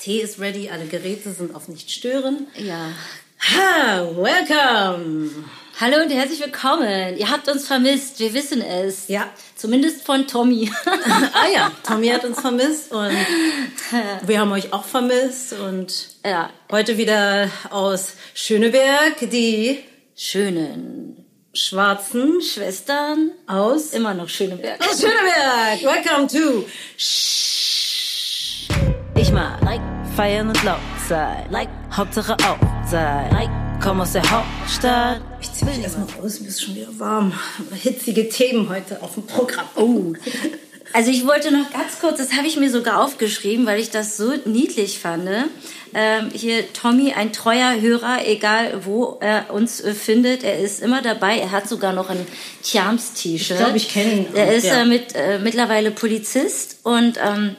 Tee ist ready, alle Geräte sind auf nicht stören. Ja. Ha, welcome. Hallo und herzlich willkommen. Ihr habt uns vermisst, wir wissen es. Ja. Zumindest von Tommy. ah ja, Tommy hat uns vermisst und wir haben euch auch vermisst und ja. heute wieder aus Schöneberg die Schönen schwarzen Schwestern aus immer noch Schöneberg. aus Schöneberg. Welcome to Ich mal like feiern und laut sein. Like Hauptsache auch sein. Like komm aus der Hauptstadt. Ich zieh mich erstmal raus, mir ist schon wieder warm. Hitzige Themen heute auf dem Programm. Oh. Also ich wollte noch ganz kurz, das habe ich mir sogar aufgeschrieben, weil ich das so niedlich fand. Ähm, hier Tommy, ein treuer Hörer, egal wo er uns äh, findet, er ist immer dabei. Er hat sogar noch ein Charms-T-Shirt. Ich glaube, ich kenne ihn. Er ist ja. äh, mit, äh, mittlerweile Polizist und ähm,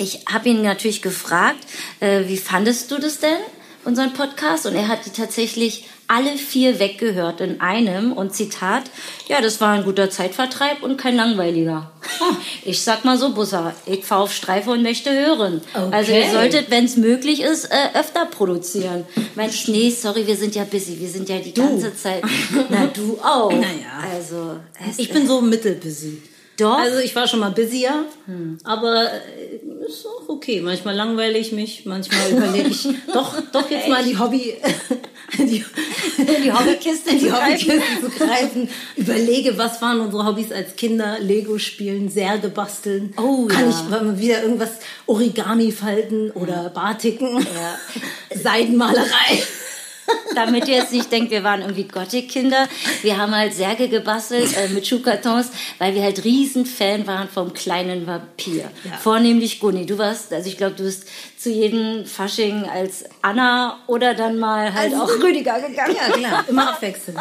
ich habe ihn natürlich gefragt, äh, wie fandest du das denn, unseren Podcast? Und er hat die tatsächlich alle vier weggehört in einem und Zitat, ja, das war ein guter Zeitvertreib und kein langweiliger. Ich sag mal so, Busser, ich fahr auf Streife und möchte hören. Okay. Also ihr solltet, wenn es möglich ist, äh, öfter produzieren. Meinst nee, sorry, wir sind ja busy, wir sind ja die ganze Zeit. Na, du auch. Naja. Also, Ich bin so mittelbusy. Doch. Also ich war schon mal busier, aber ist auch okay. Manchmal langweile ich mich, manchmal überlege ich doch, doch jetzt mal die Hobby, die, die Hobbykiste die. Hobbykiste zu greifen. Überlege, was waren unsere Hobbys als Kinder? Lego spielen, Särge basteln. Oh, Kann ja. ich mal wieder irgendwas Origami falten oder Batiken? Ja. Seidenmalerei. Damit ihr jetzt nicht denkt, wir waren irgendwie Gothic-Kinder. Wir haben halt Särge gebastelt äh, mit Schuhkartons, weil wir halt riesen Fan waren vom kleinen Vampir. Ja. Vornehmlich Gunni. Du warst, also ich glaube, du bist zu jedem Fasching als Anna oder dann mal halt Also- auch Rüdiger gegangen. Ja, klar, immer abwechselnd.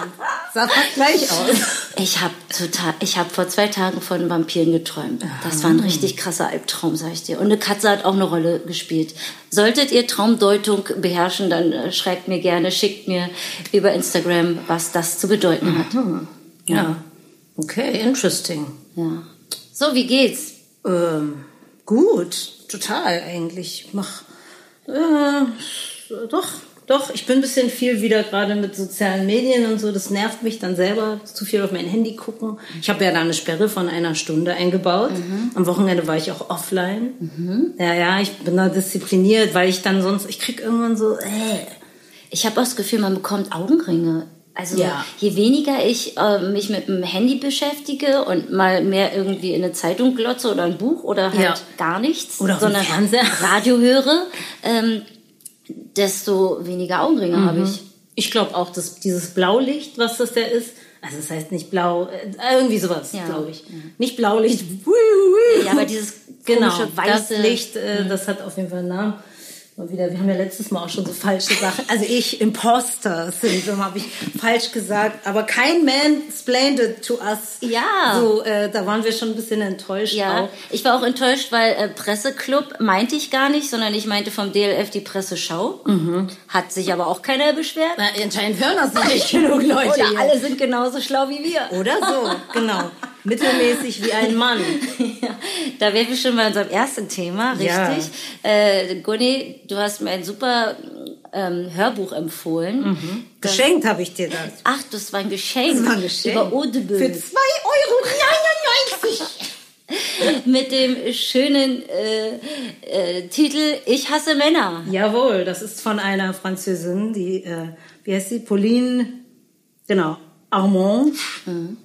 Sah fast gleich aus. Ich habe total, ich habe vor zwei Tagen von Vampiren geträumt. Das war ein richtig krasser Albtraum, sag ich dir. Und eine Katze hat auch eine Rolle gespielt. Solltet ihr Traumdeutung beherrschen, dann äh, schreibt mir gerne, schickt mir über Instagram, was das zu bedeuten hat. Ja. Okay, interesting. Ja. So, wie geht's? Ähm, gut, total eigentlich. Ich mach äh, doch, doch. Ich bin ein bisschen viel wieder gerade mit sozialen Medien und so. Das nervt mich dann selber, zu viel auf mein Handy gucken. Ich habe ja da eine Sperre von einer Stunde eingebaut. Am Wochenende war ich auch offline. Ja, ja, ich bin da diszipliniert, weil ich dann sonst, ich krieg irgendwann so, äh, Ich habe auch das Gefühl, man bekommt Augenringe. Also Ja. je weniger ich äh, mich mit dem Handy beschäftige und mal mehr irgendwie in eine Zeitung glotze oder ein Buch oder halt Ja. gar nichts, Oder sondern Fernseher. Radio höre, ähm, desto weniger Augenringe Mhm. habe ich. Ich glaube auch, dass dieses Blaulicht, was das da ist, also das heißt nicht blau, äh, irgendwie sowas, Ja. glaube ich. Nicht Blaulicht. Ja, aber dieses genau, komische weiße das Licht, äh, das hat auf jeden Fall einen Namen. Mal wieder, wir haben ja letztes Mal auch schon so falsche Sachen. Also ich, Imposter-Syndrom, habe ich falsch gesagt. Aber kein man explained it to us. Ja. So, äh, da waren wir schon ein bisschen enttäuscht Ja, auch. ich war auch enttäuscht, weil äh, Presseclub meinte ich gar nicht, sondern ich meinte vom DLF die Presseschau. Mhm. Hat sich aber auch keiner beschwert. Na, anscheinend hören das nicht genug Leute. Oder hier. alle sind genauso schlau wie wir. Oder so, genau. Mittelmäßig wie ein Mann. Ja, da wären wir schon bei unserem ersten Thema, Ja. richtig. Äh, Gunni, du hast mir ein super ähm, Hörbuch empfohlen. Das- Geschenkt habe ich dir das. Ach, das war ein Geschenk. Das war ein Geschenk. Über Audible. Für 2,99 Euro. Mit dem schönen äh, äh, Titel Ich hasse Männer. Jawohl, das ist von einer Französin, die, äh, wie heißt sie? Pauline, genau, Armand.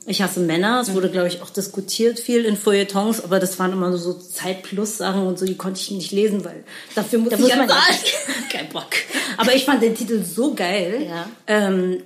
Ich hasse Männer. Es wurde, glaube ich, auch diskutiert viel in Feuilletons, aber das waren immer so Zeit-Plus-Sachen und so, die konnte ich nicht lesen, weil dafür muss Da ich muss man- zahlen. Kein Bock. Aber ich fand den Titel so geil, Ja. ähm,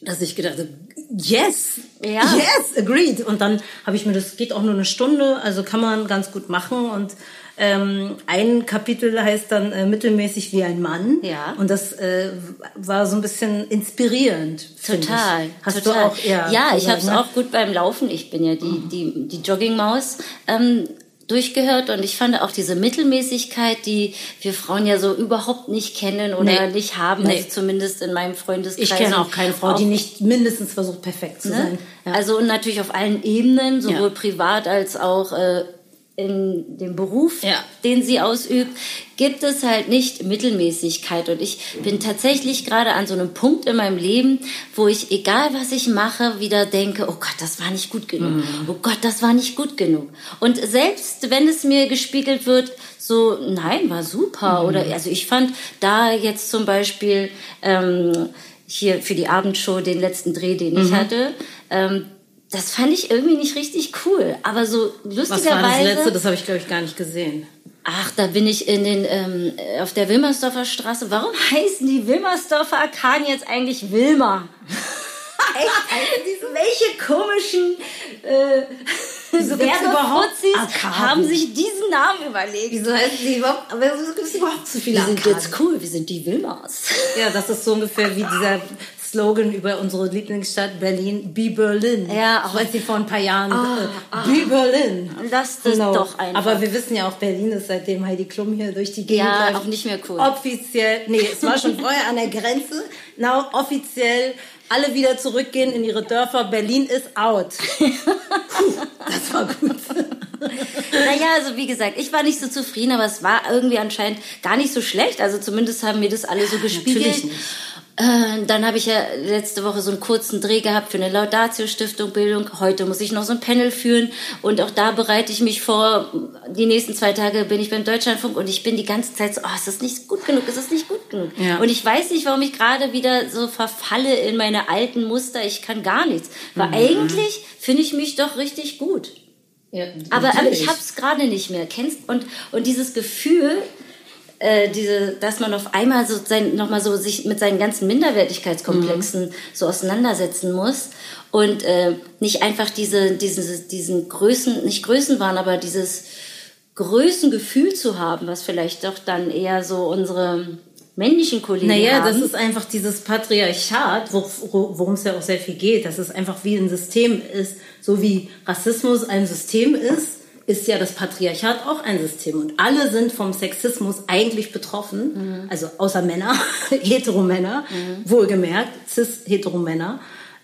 dass ich gedacht habe, yes, Ja. yes, agreed. Und dann habe ich mir, das geht auch nur eine Stunde, also kann man ganz gut machen und ähm, ein Kapitel heißt dann äh, mittelmäßig wie ein Mann. Ja. Und das äh, war so ein bisschen inspirierend. Total. Ich. Hast total. du auch, ja. Ja, ich habe es ne? auch gut beim Laufen. Ich bin ja die, die, die Joggingmaus. Ähm, durchgehört und ich fand auch diese Mittelmäßigkeit, die wir Frauen ja so überhaupt nicht kennen oder Nee. nicht haben, Nee. also zumindest in meinem Freundeskreis. Ich kenne auch keine Frau, die Auch nicht mindestens versucht, perfekt zu Ne? sein. Ja. Also und natürlich auf allen Ebenen, sowohl Ja. privat als auch äh, in dem Beruf, Ja. den sie ausübt, gibt es halt nicht Mittelmäßigkeit. Und ich bin tatsächlich gerade an so einem Punkt in meinem Leben, wo ich, egal was ich mache, wieder denke, oh Gott, das war nicht gut genug. Oh Gott, das war nicht gut genug. Und selbst wenn es mir gespiegelt wird, so, nein, war super. Oder, also ich fand da jetzt zum Beispiel, ähm, hier für die Abendshow den letzten Dreh, den ich hatte, ähm, das fand ich irgendwie nicht richtig cool. Aber so Was war das lustigerweise. letzte? Das habe ich, glaube ich, gar nicht gesehen. Ach, da bin ich in den ähm, äh, auf der Wilmersdorfer Straße. Warum heißen die Wilmersdorfer Arkaden jetzt eigentlich Wilmer? Echt? Welche komischen äh, Wieso gibt's überhaupt haben sich diesen Namen überlegt? Wieso heißen die überhaupt, aber wieso gibt es überhaupt so viele Wir sind Arkaden? jetzt cool, wir sind die Wilmers. Ja, das ist so ungefähr wie dieser Slogan über unsere Lieblingsstadt Berlin, Be Berlin. Ja, auch als sie vor ein paar Jahren, äh, Be Berlin. Lass das Genau. doch einfach. Aber wir wissen ja auch, Berlin ist seitdem Heidi Klum hier durch die Gegend Ja, läuft. auch nicht mehr cool. Offiziell, nee, es war schon vorher an der Grenze. Now, offiziell alle wieder zurückgehen in ihre Dörfer. Berlin ist out. Puh, das war gut. Naja, also wie gesagt, ich war nicht so zufrieden, aber es war irgendwie anscheinend gar nicht so schlecht. Also zumindest haben mir das alle so gespiegelt. natürlich nicht. Äh, dann habe ich ja letzte Woche so einen kurzen Dreh gehabt für eine Laudatio-Stiftung Bildung. Heute muss ich noch so ein Panel führen und auch da bereite ich mich vor. Die nächsten zwei Tage bin ich beim Deutschlandfunk und ich bin die ganze Zeit so, oh, ist das nicht gut genug, ist das nicht gut genug? Ja. Und ich weiß nicht, warum ich gerade wieder so verfalle in meine alten Muster. Ich kann gar nichts. Weil Mhm. eigentlich finde ich mich doch richtig gut. Ja, Aber, aber ich hab's gerade nicht mehr. Kennst und und dieses Gefühl, äh, diese, dass man auf einmal so sein, noch mal so sich mit seinen ganzen Minderwertigkeitskomplexen Mhm. so auseinandersetzen muss und äh, nicht einfach diese, diesen, diesen Größen, nicht Größenwahn, aber dieses Größengefühl zu haben, was vielleicht doch dann eher so unsere männlichen Kollegen Naja, haben. das ist einfach dieses Patriarchat, wo- wo- worum es ja auch sehr viel geht, dass es einfach wie ein System ist. So wie Rassismus ein System ist, ist ja das Patriarchat auch ein System. Und alle sind vom Sexismus eigentlich betroffen, also außer Männer, Heteromänner, wohlgemerkt, cis-Heteromänner,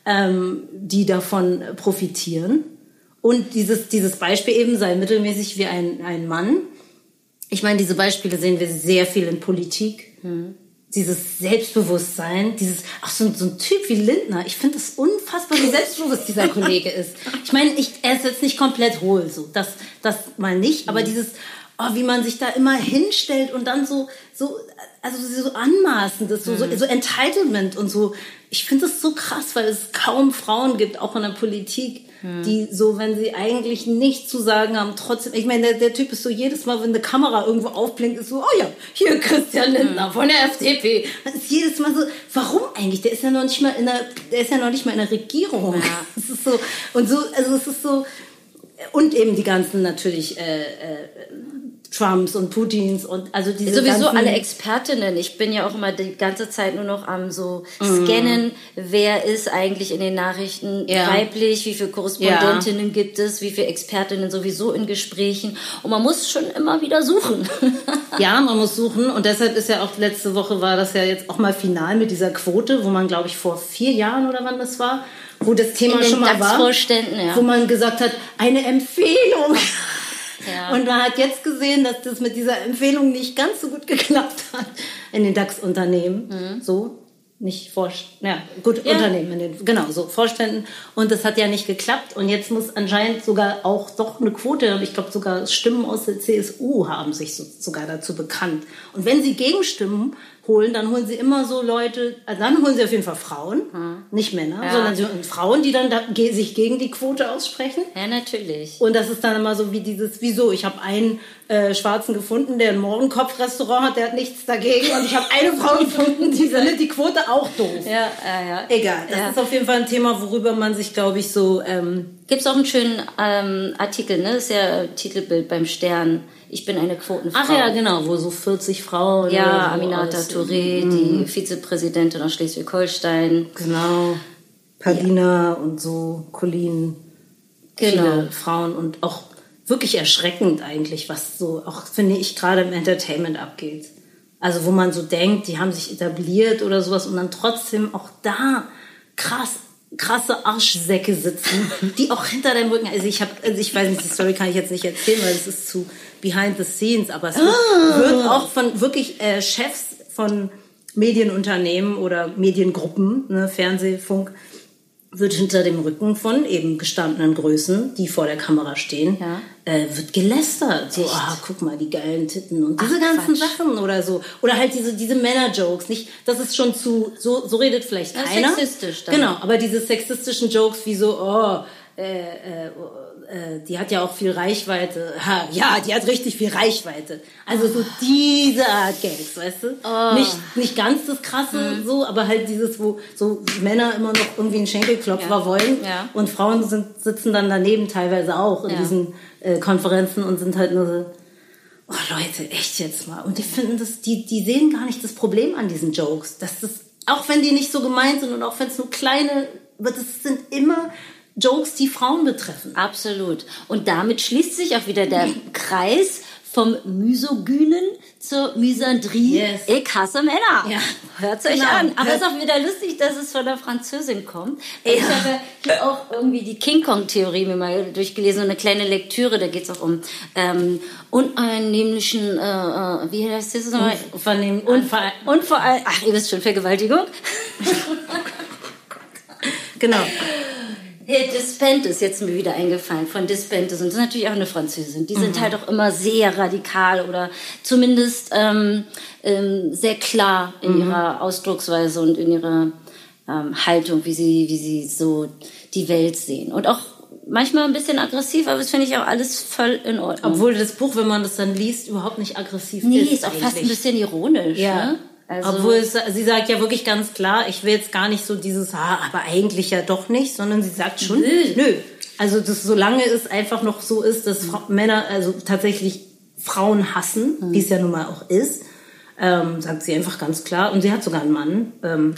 ähm, die davon profitieren. Und dieses, dieses Beispiel eben sei mittelmäßig wie ein, ein Mann, ich meine, diese Beispiele sehen wir sehr viel in Politik. Dieses Selbstbewusstsein, dieses, ach, so, ein- so ein Typ wie Lindner. Ich finde es unfassbar, wie selbstbewusst dieser Kollege ist. Ich meine, ich, er ist jetzt nicht komplett hohl, so. Das, das mal nicht. Aber dieses, oh, wie man sich da immer hinstellt und dann so, so, also so anmaßend ist, so, so, so Entitlement und so. Ich finde das so krass, weil es kaum Frauen gibt, auch in der Politik, die so, wenn sie eigentlich nichts zu sagen haben, trotzdem, ich meine, der, der Typ ist so jedes Mal, wenn eine Kamera irgendwo aufblinkt, ist so, oh ja, hier Christian Lindner von der FDP. Das ist jedes Mal so, warum eigentlich? Der ist ja noch nicht mal in der, der ist ja noch nicht mal in der Regierung. Ja. Es ist so, und so, also es ist so, und eben die ganzen natürlich, äh, äh, Trumps und Putins und also diese Sowieso alle Expertinnen. Ich bin ja auch immer die ganze Zeit nur noch am so scannen, wer ist eigentlich in den Nachrichten Ja. weiblich, wie viele Korrespondentinnen gibt es, wie viele Expertinnen sowieso in Gesprächen. Und man muss schon immer wieder suchen. Ja, man muss suchen und deshalb ist ja auch letzte Woche war das ja jetzt auch mal final mit dieser Quote, wo man glaube ich vor vier Jahren oder wann das war, wo das Thema schon mal war, ja. wo man gesagt hat, eine Empfehlung. Ja. Und man hat jetzt gesehen, dass das mit dieser Empfehlung nicht ganz so gut geklappt hat in den DAX-Unternehmen. So, nicht Vorständen, ja, gut, Ja. Unternehmen, in den, genau, so Vorständen. Und das hat ja nicht geklappt. Und jetzt muss anscheinend sogar auch doch eine Quote, ich glaube sogar Stimmen aus der CSU haben sich so, sogar dazu bekannt. Und wenn sie Gegenstimmen holen, dann holen sie immer so Leute, also dann holen sie auf jeden Fall Frauen, nicht Männer, Ja. sondern sie Frauen, die dann da, ge- sich gegen die Quote aussprechen. ja, natürlich. Und das ist dann immer so wie dieses, wieso, ich habe einen äh, Schwarzen gefunden, der ein Morgenkopf-Restaurant hat, der hat nichts dagegen. Und ich habe eine Frau gefunden, die findet die Quote auch doof. Ja, ja, ja. Egal, das Ja. ist auf jeden Fall ein Thema, worüber man sich, glaube ich, so... Ähm, Gibt es auch einen schönen ähm, Artikel, ne? Das ist ja Titelbild beim Stern. Ich bin eine Quotenfrau. ach ja, genau, wo so 40 Frauen... Ja, Aminata Touré, die Vizepräsidentin aus Schleswig-Holstein. Genau, Palina und so, Colleen, Genau. viele Frauen und auch wirklich erschreckend eigentlich, was so auch, finde ich, gerade im Entertainment abgeht. Also wo man so denkt, die haben sich etabliert oder sowas und dann trotzdem auch da krass krasse Arschsäcke sitzen, die auch hinter deinem Rücken, also ich habe, also ich weiß nicht, die Story kann ich jetzt nicht erzählen, weil es ist zu behind the scenes, aber es wird, Ah. wird auch von wirklich äh, Chefs von Medienunternehmen oder Mediengruppen, ne, Fernseh, Funk, wird hinter dem Rücken von eben gestandenen Größen, die vor der Kamera stehen, Ja. äh, wird gelästert. So, ah, guck mal, die geilen Titten und diese Ach, ganzen Quatsch. Sachen oder so. Oder halt diese, diese Männer-Jokes. Nicht, das ist schon zu, so, so redet vielleicht Ja, keiner. sexistisch dann. Genau, aber diese sexistischen Jokes wie so, oh, äh, äh, äh, die hat ja auch viel Reichweite. Ha, ja, die hat richtig viel Reichweite. Also so diese Art Gags, weißt du? Oh. Nicht, nicht ganz das krasse Mhm. so, aber halt dieses, wo so Männer immer noch irgendwie einen Schenkelklopfer Ja. wollen Ja. und Frauen sind, sitzen dann daneben teilweise auch in Ja. diesen äh, Konferenzen und sind halt nur so, oh Leute, echt jetzt mal. Und die finden das, die, die sehen gar nicht das Problem an diesen Jokes. Dass das, auch wenn die nicht so gemeint sind und auch wenn es nur kleine, aber das sind immer Jokes, die Frauen betreffen. Absolut. Und damit schließt sich auch wieder der Kreis vom Misogynen zur Misandrie. Yes. Ich hasse Männer. Ja. Hört euch Genau. an. Aber es ist auch wieder lustig, dass es von der Französin kommt. Ich habe ja hier auch irgendwie die King Kong-Theorie mir mal durchgelesen und eine kleine Lektüre. Da geht es auch um ähm, uneinnehmlichen, äh, äh, wie heißt das nochmal? Und vor allem, ach, ihr wisst schon, Vergewaltigung. genau. Hey, Dispent ist jetzt mir wieder eingefallen von Dispentes und das ist natürlich auch eine Französin. Die sind halt auch immer sehr radikal oder zumindest ähm, ähm, sehr klar in ihrer Ausdrucksweise und in ihrer ähm, Haltung, wie sie, wie sie so die Welt sehen. Und auch manchmal ein bisschen aggressiv, aber das finde ich auch alles voll in Ordnung. Obwohl das Buch, wenn man das dann liest, überhaupt nicht aggressiv nee, ist. ist auch fast ein eigentlich. bisschen ironisch. Ja. Ne? Also, Obwohl es, sie sagt ja wirklich ganz klar, ich will jetzt gar nicht so dieses, ah, aber eigentlich ja doch nicht, sondern sie sagt schon, Nö. nö. Also das, solange es einfach noch so ist, dass Fra Männer also tatsächlich Frauen hassen, wie es ja nun mal auch ist, ähm, sagt sie einfach ganz klar. Und sie hat sogar einen Mann. Ähm,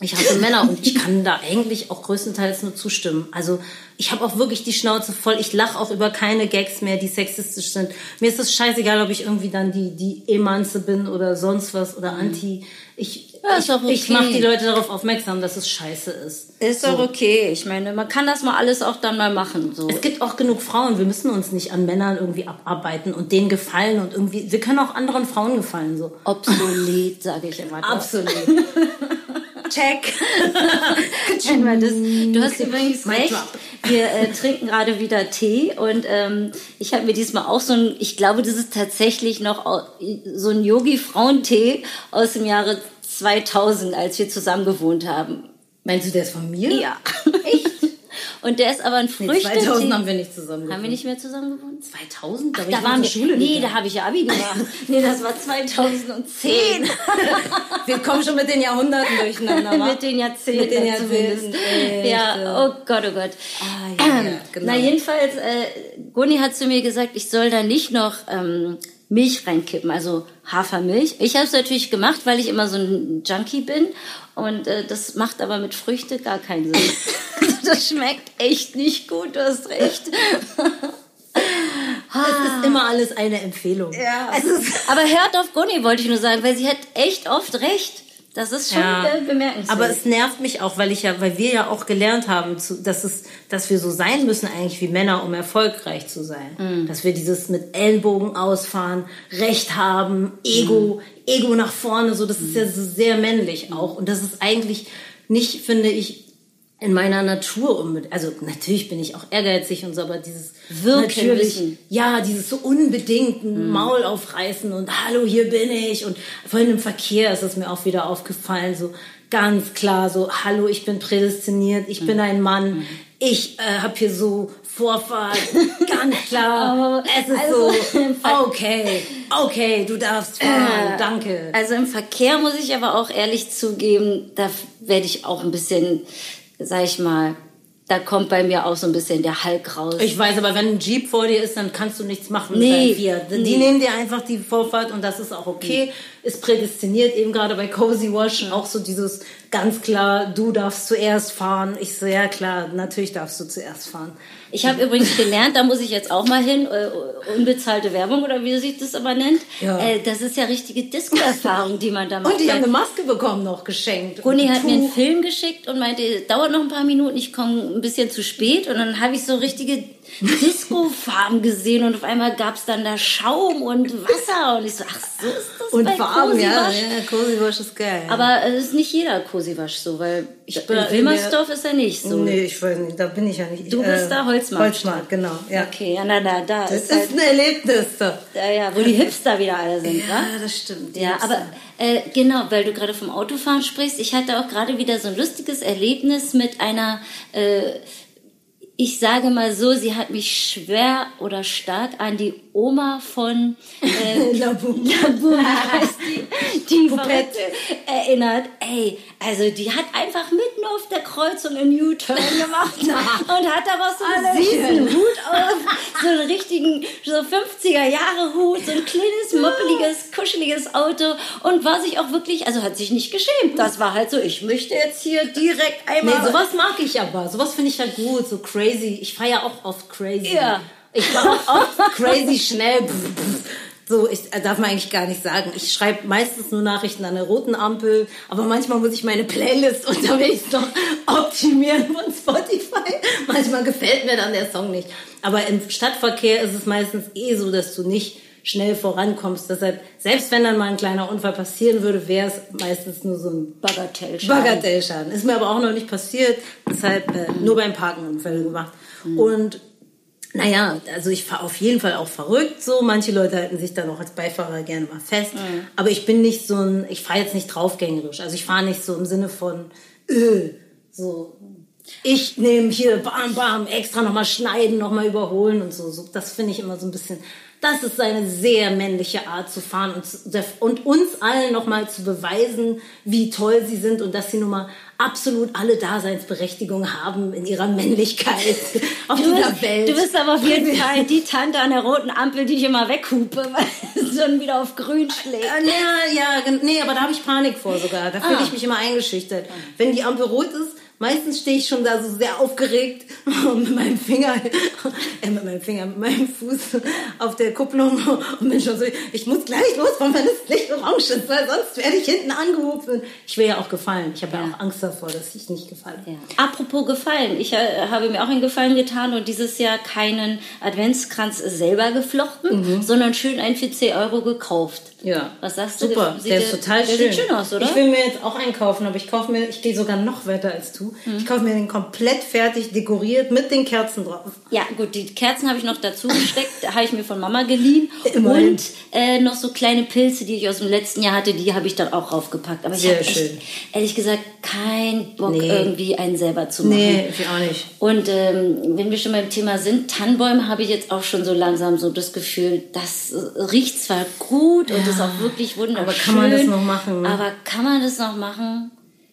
ich hasse Männer und ich kann da eigentlich auch größtenteils nur zustimmen. Also ich habe auch wirklich die Schnauze voll. Ich lache auch über keine Gags mehr, die sexistisch sind. Mir ist es scheißegal, ob ich irgendwie dann die die Emanze bin oder sonst was oder Anti. Ich Ja, ich okay. mache die Leute darauf aufmerksam, dass es scheiße ist. ist doch okay. Ich meine, man kann das mal alles auch dann mal machen. So. Es gibt auch genug Frauen. Wir müssen uns nicht an Männern irgendwie abarbeiten und denen gefallen und irgendwie. Wir können auch anderen Frauen gefallen so. Obsolet, sage ich immer. Absolut. Check. Einmal das. Du hast übrigens recht. drop. Wir äh, trinken gerade wieder Tee und ähm, ich habe mir diesmal auch so ein, ich glaube, das ist tatsächlich noch so ein Yogi-Frauentee aus dem Jahre 2000, als wir zusammen gewohnt haben. Meinst du, der ist von mir? Ja. Echt? Und der ist aber ein Nee, Früchtetee. 2000 haben wir nicht zusammen gewohnt. Haben wir nicht mehr zusammen gewohnt? 2000? Ach, ich da waren wir. Schule nee, da habe ich ja Abi gemacht. nee, das war 2010. Wir kommen schon mit den Jahrhunderten durcheinander, mit den Jahrzehnten. Mit den Jahrzehnten, Ja, oh Gott, oh Gott. Ah, ja, genau. Na, jedenfalls, äh, Goni hat zu mir gesagt, ich soll da nicht noch ähm, Milch reinkippen, also Hafermilch. Ich habe es natürlich gemacht, weil ich immer so ein Junkie bin. Und äh, das macht aber mit Früchte gar keinen Sinn. das schmeckt echt nicht gut, du hast recht. Es ist immer alles eine Empfehlung. Ja. Ist aber hört auf Goni, wollte ich nur sagen, weil sie hat echt oft recht. Das ist schon Ja. äh, bemerkenswert. Aber es nervt mich auch, weil ich ja, weil wir ja auch gelernt haben, zu, dass es, dass wir so sein müssen eigentlich wie Männer, um erfolgreich zu sein. Dass wir dieses mit Ellenbogen ausfahren, Recht haben, Ego, Ego nach vorne, so das ist ja so sehr männlich auch. Und das ist eigentlich nicht, finde ich, in meiner Natur unbedingt. Also natürlich bin ich auch ehrgeizig und so, aber dieses Wirken natürlich, müssen. ja, dieses so unbedingt ein Maul aufreißen und hallo, hier bin ich. Und vorhin im Verkehr ist es mir auch wieder aufgefallen, so ganz klar, so hallo, ich bin prädestiniert, ich bin ein Mann, ich äh, habe hier so Vorfahrt, ganz klar. Es ist also, so, okay, okay, du darfst fahren, danke. Also im Verkehr muss ich aber auch ehrlich zugeben, da werde ich auch ein bisschen, sag ich mal, da kommt bei mir auch so ein bisschen der Hulk raus. Ich weiß, aber wenn ein Jeep vor dir ist, dann kannst du nichts machen. Nee, Fiat. Die nee. nehmen dir einfach die Vorfahrt und das ist auch okay. Ist prädestiniert, eben gerade bei Cozy Wash auch so dieses ganz klar, du darfst zuerst fahren. Ich so, ja klar, natürlich darfst du zuerst fahren. Ich habe übrigens gelernt, da muss ich jetzt auch mal hin, äh, unbezahlte Werbung oder wie sich das aber nennt. Ja. Äh, das ist ja richtige Disco-Erfahrung, die man da macht. Und ich habe Weil eine Maske bekommen noch geschenkt. Ein hat mir einen. Film geschickt und meinte, dauert noch ein paar Minuten, ich komme ein bisschen zu spät. Und dann habe ich so richtige Disco-Farben gesehen und auf einmal gab es dann da Schaum und Wasser. Und ich so, ach so ist das und bei Cozy ja, ja, Cozy Wash ist geil. Aber es ist nicht jeder Cosiwasch so, weil ich bin in in Wilmersdorf ist er nicht so. Nee, ich weiß nicht, da bin ich ja nicht. Du bist da Holzmarkt. Holzmarkt, genau. Ja. Okay, ja, na, na, da Das ist ist halt, ein Erlebnis. Da. da, ja, wo die Hipster wieder alle sind, wa? Ja, das stimmt. Ja, aber äh, genau, weil du gerade vom Autofahren sprichst, ich hatte auch gerade wieder so ein lustiges Erlebnis mit einer, äh, ich sage mal so, sie hat mich schwer oder stark an die Oma von äh, Labu. Labu heißt die, die Pupette. Erinnert. Ey, also die hat einfach mitten auf der Kreuzung einen U-Turn gemacht und hat daraus so einen süßen Hut auf, so einen richtigen, so 50er Jahre Hut, so ein kleines, moppeliges, kuscheliges Auto und war sich auch wirklich, also hat sich nicht geschämt. Das war halt so, ich möchte jetzt hier direkt Nee, einmal... sowas mag ich aber. Sowas finde ich ja gut, so crazy. Ich fahre ja auch oft crazy. Ja. Ich fahre auch oft crazy schnell. So, ich äh, darf man eigentlich gar nicht sagen. Ich schreibe meistens nur Nachrichten an der roten Ampel, aber manchmal muss ich meine Playlist unterwegs noch optimieren von Spotify. Manchmal gefällt mir dann der Song nicht. Aber im Stadtverkehr ist es meistens eh so, dass du nicht schnell vorankommst. Deshalb, selbst wenn dann mal ein kleiner Unfall passieren würde, wäre es meistens nur so ein Bagatellschaden. Bagatellschaden. Ist mir aber auch noch nicht passiert. Deshalb äh, nur beim Parken Unfälle gemacht. Und naja, also ich fahre auf jeden Fall auch verrückt so. Manche Leute halten sich dann auch als Beifahrer gerne mal fest. Aber ich bin nicht so ein, ich fahre jetzt nicht draufgängerisch. Also ich fahre nicht so im Sinne von, äh, so, ich nehme hier bam, bam, extra nochmal schneiden, nochmal überholen und so. so das finde ich immer so ein bisschen, das ist eine sehr männliche Art zu fahren und, und uns allen nochmal zu beweisen, wie toll sie sind und dass sie nun mal absolut alle Daseinsberechtigung haben in ihrer Männlichkeit auf Du dieser bist, Welt. du bist aber auf jeden Fall die Tante an der roten Ampel, die ich immer weghupe, weil es dann wieder auf grün schlägt. Ja, ja, ja, nee, aber da habe ich Panik vor sogar. Da fühle Ah. ich mich immer eingeschüchtert. Wenn die Ampel rot ist, meistens stehe ich schon da so sehr aufgeregt und mit meinem Finger, äh, mit meinem Finger, mit meinem Fuß auf der Kupplung und bin schon so, ich muss gleich losfahren, wenn das Licht orange ist, weil sonst werde ich hinten angerufen. Ich will ja auch gefallen. Ich habe ja. Ja. auch Angst davor, dass ich nicht gefalle. Ja. Apropos Gefallen, ich äh, habe mir auch einen Gefallen getan und dieses Jahr keinen Adventskranz selber geflochten, sondern schön einen für 10 Euro gekauft. Ja. Was sagst du? Super, Sieht der ist total der schön. sieht schön aus, oder? Ich will mir jetzt auch einen kaufen, aber ich kaufe mir, ich gehe sogar noch weiter als du. Mhm. Ich kaufe mir den komplett fertig dekoriert mit den Kerzen drauf. Ja, gut, die Kerzen habe ich noch dazu gesteckt, habe ich mir von Mama geliehen. Immerhin. Und äh, noch so kleine Pilze, die ich aus dem letzten Jahr hatte, die habe ich dann auch raufgepackt. Aber ich Sehr habe ehrlich gesagt keinen Bock, Nee. irgendwie einen selber zu machen. Nee, ich auch nicht. Und ähm, wenn wir schon beim Thema sind, Tannenbäume habe ich jetzt auch schon so langsam so das Gefühl, das riecht zwar gut und ist auch wirklich wunderschön. Aber kann man das noch machen? Aber kann man das noch machen?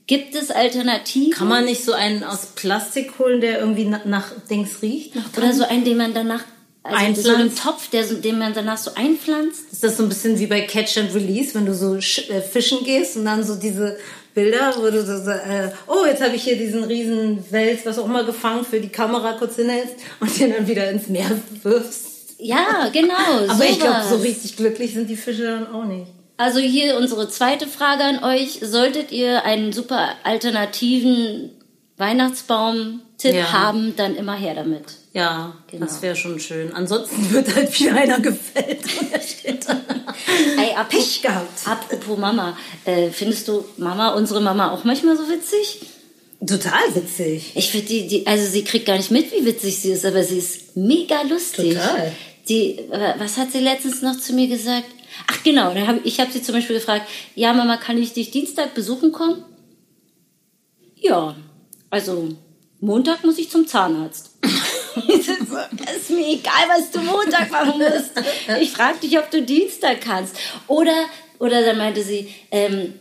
Gibt es Alternativen? Kann man nicht so einen aus Plastik holen, der irgendwie nach, nach Dings riecht? Nach Oder so einen, den man danach, also so einen Einpflanzt? Topf, der, den man danach so einpflanzt? Ist das so ein bisschen wie bei Catch and Release, wenn du so äh, fischen gehst und dann so diese Bilder, wo du so, so äh, oh, jetzt habe ich hier diesen riesen Wels, was auch immer, gefangen, für die Kamera kurz hinhältst und den dann wieder ins Meer wirfst. Ja, genau. Aber ich glaube, so sowas. richtig glücklich sind die Fische dann auch nicht. Also hier unsere zweite Frage an euch. Solltet ihr einen super alternativen Weihnachtsbaum-Tipp Ja. haben, dann immer her damit. Ja, Genau. das wäre schon schön. Ansonsten wird halt viel einer gefällt und er steht da. Ey, apropos, Pech gehabt. apropos Mama, äh, findest du Mama, unsere Mama auch manchmal so witzig? Total witzig. Ich finde die, die, also sie kriegt gar nicht mit, wie witzig sie ist, aber sie ist mega lustig. Total. Die, was hat sie letztens noch zu mir gesagt? Ach genau, hab, ich habe sie zum Beispiel gefragt, ja Mama, kann ich dich Dienstag besuchen kommen? Ja, also Montag muss ich zum Zahnarzt. Es ist mir egal, was du Montag machen musst. Ich frage dich, ob du Dienstag kannst. Oder, oder dann meinte sie, ähm,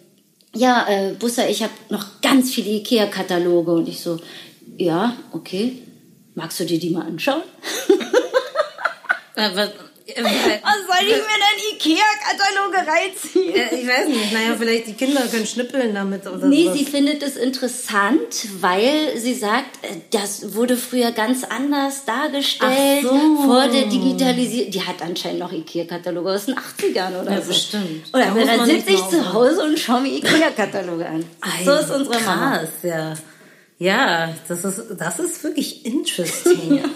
ja, äh, Bussa, ich habe noch ganz viele Ikea-Kataloge. Und ich so, ja, okay. Magst du dir die mal anschauen? Äh, was, äh, Was soll ich mir denn Ikea-Kataloge reinziehen? äh, ich weiß nicht, naja, vielleicht die Kinder können schnippeln damit oder Nee, sowas. sie findet es interessant, weil sie sagt, das wurde früher ganz anders dargestellt so. vor der Digitalisierung. Die hat anscheinend noch Ikea-Kataloge aus den 80ern oder Ja, so. bestimmt. Oder Da dann man sitze ich zu Hause und schaue mir Ikea-Kataloge an. so ist unsere Mama. Krass, ja. Ja, das ist, das ist wirklich interesting.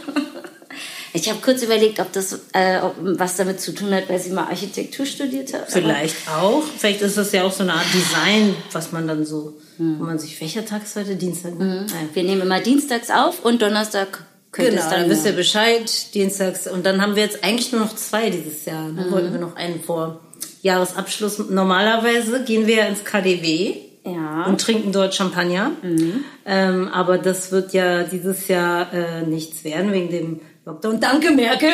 Ich habe kurz überlegt, ob das äh, ob, was damit zu tun hat, weil sie mal Architektur studiert hat. Vielleicht auch. Vielleicht ist das ja auch so eine Art Design, was man dann so, wo man sich, welcher Tag ist heute? Dienstag? ja. Wir nehmen immer dienstags auf und Donnerstag könnte Genau, dann dann wisst ihr Bescheid, dienstags. Und dann haben wir jetzt eigentlich nur noch zwei dieses Jahr. Dann Mhm. wollten wir noch einen vor Jahresabschluss. Normalerweise gehen wir ja ins KDW Ja. und trinken dort Champagner. Ähm, aber das wird ja dieses Jahr äh, nichts werden wegen dem Lockdown. Danke, Merkel!